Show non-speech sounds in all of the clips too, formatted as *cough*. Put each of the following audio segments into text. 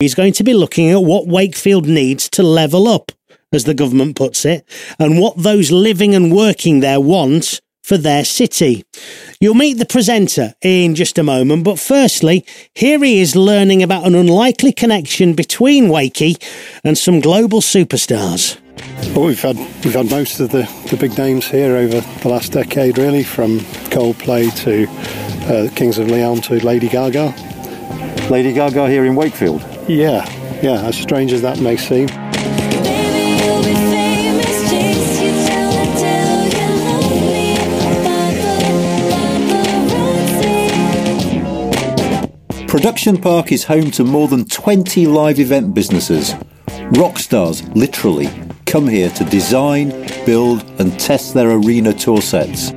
is going to be looking at what Wakefield needs to level up, as the government puts it, and what those living and working there want for their city. You'll meet the presenter in just a moment, but firstly, here he is learning about an unlikely connection between Wakey and some global superstars. Well, we've had we've had most of the, the big names here over the last decade, really, from Coldplay to uh, Kings of Leon to Lady Gaga. Lady Gaga here in Wakefield. Yeah, yeah. As strange as that may seem. Production Park is home to more than 20 live event businesses. Rock stars, literally, come here to design, build, and test their arena tour sets.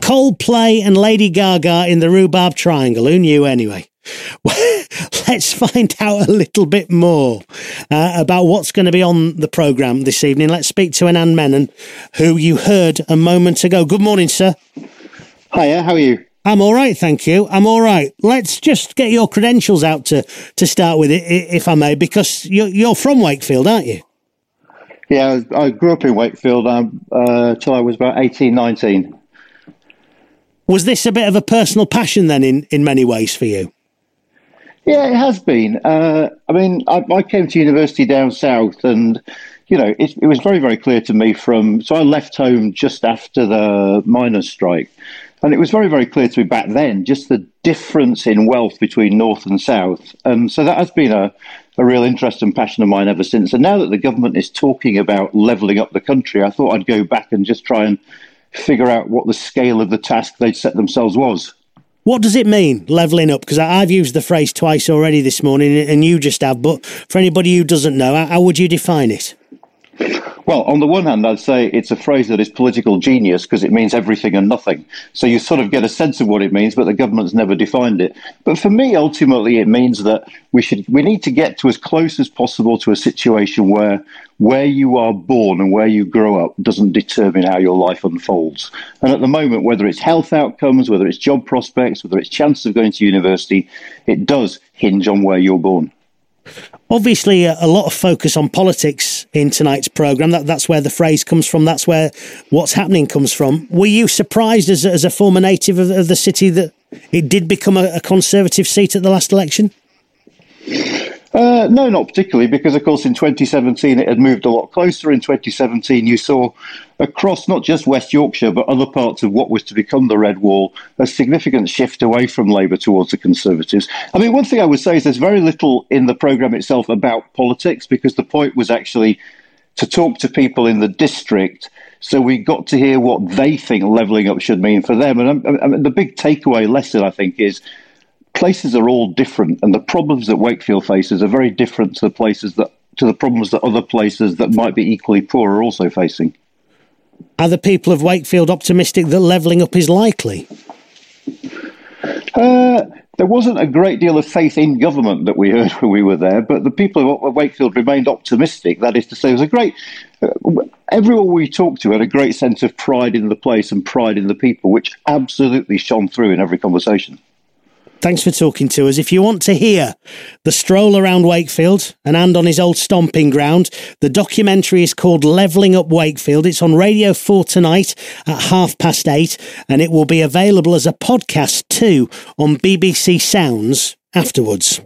Coldplay and Lady Gaga in the Rhubarb Triangle. Who knew anyway? *laughs* Let's *laughs* find out a little bit more uh, about what's going to be on the programme this evening. Let's speak to Anand Menon, who you heard a moment ago. Good morning, sir. Hiya, how are you? I'm all right, thank you. I'm all right. Let's just get your credentials out to, to start with, if I may, because you're, you're from Wakefield, aren't you? Yeah, I grew up in Wakefield um, uh, till I was about 18, 19. Was this a bit of a personal passion then, in, in many ways, for you? Yeah, it has been. Uh, I mean, I, I, came to university down south, and you know, it, it was very, very clear to me from. So I left home just after the miners' strike, and it was very, very clear to me back then just the difference in wealth between North and South. And so that has been a, a real interest and passion of mine ever since. And now that the government is talking about levelling up the country, I thought I'd go back and just try and figure out what the scale of the task they'd set themselves was. What does it mean, levelling up? Because I've used the phrase twice already this morning, and you just have. But for anybody who doesn't know, how would you define it? Well, on the one hand, I'd say it's a phrase that is political genius because it means everything and nothing. So you sort of get a sense of what it means, but the government's never defined it. But for me, ultimately, it means that we should we need to get to as close as possible to a situation where where you are born and where you grow up doesn't determine how your life unfolds. And at the moment, whether it's health outcomes, whether it's job prospects, whether it's chances of going to university, it does hinge on where you're born. Obviously, a, lot of focus on politics in tonight's programme. That, that's where the phrase comes from. That's where what's happening comes from. Were you surprised as, as a former native of, of, the city that it did become a, a Conservative seat at the last election? Uh, no, not particularly, because of course in 2017 it had moved a lot closer. In 2017, you saw across not just West Yorkshire but other parts of what was to become the Red Wall a significant shift away from Labour towards the Conservatives. I mean, one thing I would say is there's very little in the programme itself about politics because the point was actually to talk to people in the district. So we got to hear what they think levelling up should mean for them. And mean, the big takeaway lesson, I think, is places are all different, and the problems that Wakefield faces are very different to the places that to the problems that other places that might be equally poor are also facing. Are the people of Wakefield optimistic that levelling up is likely? Uh, there wasn't a great deal of faith in government that we heard *laughs* when we were there, but the people of Wakefield remained optimistic. That is to say, it was a great. Uh, everyone we talked to had a great sense of pride in the place and pride in the people, which absolutely shone through in every conversation. Thanks for talking to us. If you want to hear the stroll around Wakefield and and on his old stomping ground, the documentary is called Levelling Up Wakefield. It's on Radio 4 tonight at half past eight, and it will be available as a podcast too on BBC Sounds afterwards.